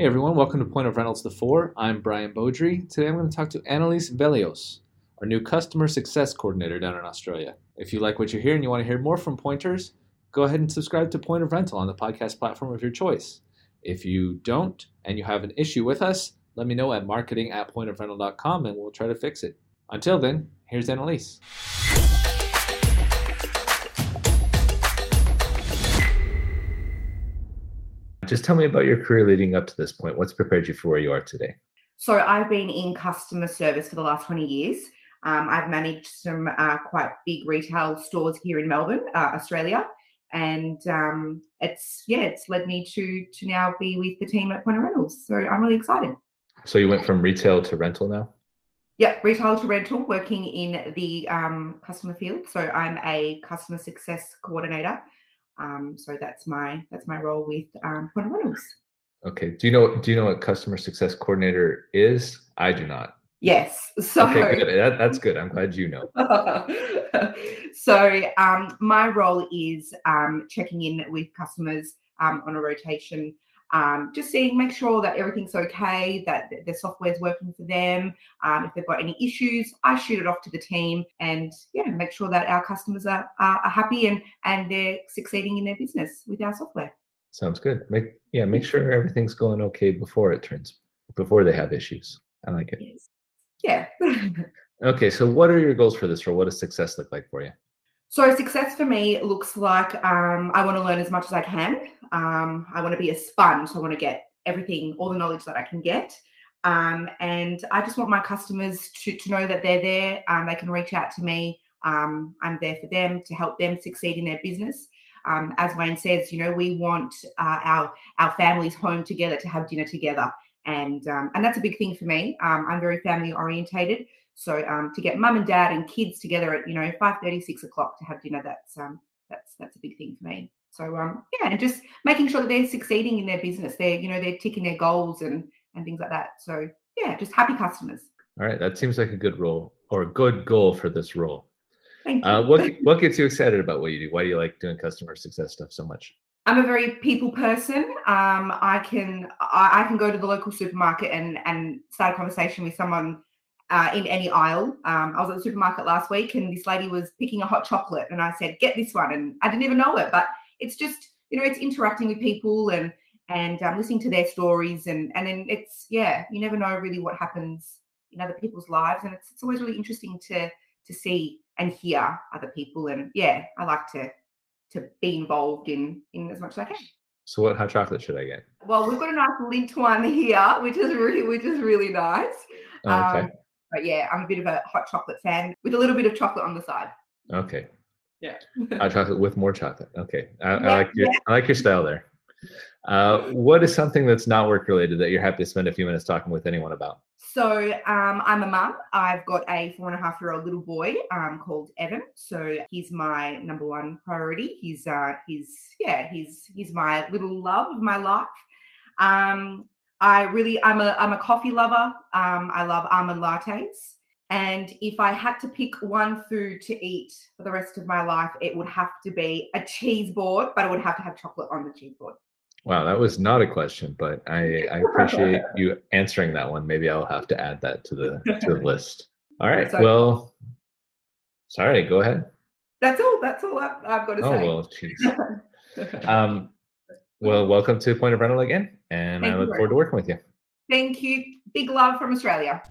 Hey everyone, welcome to Point of Rentals the Four. I'm Brian Beaudry. Today I'm going to talk to Annalyce Velios, our new customer success coordinator down in Australia. If you like what you hear and you want to hear more from Pointers, go ahead and subscribe to Point of Rental on the podcast platform of your choice. If you don't and you have an issue with us, let me know at marketing at pointofrental.com and we'll try to fix it. Until then, here's Annalyce. Just tell me about your career leading up to this point. What's prepared you for where you are today? So I've been in customer service for the last 20 years. Um, I've managed some uh, quite big retail stores here in Melbourne, uh, Australia, and um, it's yeah, it's led me to to now be with the team at Point of Rentals. So I'm really excited. So you went from retail to rental now? Yeah, retail to rental, working in the um, customer field. So I'm a customer success coordinator. Um, so that's my that's my role with um, Rentals. Okay. Do you know do you know what customer success coordinator is? I do not. Yes. So okay, good. That, that's good. I'm glad you know. so um, my role is um, checking in with customers um, on a rotation, um, just seeing, make sure that everything's okay, that the software is working for them. Um, if they've got any issues, I shoot it off to the team and yeah, make sure that our customers are, are, are happy and and they're succeeding in their business with our software. Sounds good. Make yeah, make sure everything's going okay before it turns before they have issues. I like it. Yes. Yeah. okay, so what are your goals for this role? What does success look like for you? So success for me looks like um, I want to learn as much as I can. Um, I want to be a sponge. I want to get everything, all the knowledge that I can get. Um, and I just want my customers to, to know that they're there. Um, they can reach out to me. Um, I'm there for them to help them succeed in their business. Um, as Wayne says, you know, we want uh, our our families home together to have dinner together, and um, and that's a big thing for me. Um, I'm very family orientated, so um, to get mum and dad and kids together at you know five thirty, six o'clock to have dinner, that's um, that's that's a big thing for me. So um, yeah, and just making sure that they're succeeding in their business. They're you know they're ticking their goals and and things like that. So yeah, just happy customers. All right, that seems like a good role or a good goal for this role. Thank you. Uh, what what gets you excited about what you do? Why do you like doing customer success stuff so much? I'm a very people person. Um, I can I, I, can go to the local supermarket and and start a conversation with someone uh, in any aisle. Um, I was at the supermarket last week and this lady was picking a hot chocolate and I said, "Get this one," and I didn't even know it, but it's just you know it's interacting with people and and um, listening to their stories and and then it's yeah you never know really what happens in other people's lives and it's, it's always really interesting to to see and hear other people and yeah i like to to be involved in in as much as i can. So what hot chocolate should i get? Well we've got a nice Lindt one here which is really which is really nice. Oh, okay. Um, but yeah i'm a bit of a hot chocolate fan with a little bit of chocolate on the side. Okay yeah. Hot chocolate with more chocolate. Okay. I, I like your. I like your style there. Uh, what is something that's not work related that you're happy to spend a few minutes talking with anyone about? So um, I'm a mum. I've got a four and a half year old little boy um, called Evan. So he's my number one priority. He's uh, he's yeah he's he's my little love of my life. Um, I really I'm a I'm a coffee lover. Um, I love almond lattes. And if I had to pick one food to eat for the rest of my life, it would have to be a cheese board, but it would have to have chocolate on the cheese board. Wow, that was not a question, but I, I appreciate you answering that one. Maybe I'll have to add that to the to the list. All right. Well, sorry. Go ahead. That's all. That's all I've, I've got to oh, say. Oh well, jeez. um, well, welcome to Point of Rental again, and Thank I look forward to working with you. Thank you. Big love from Australia.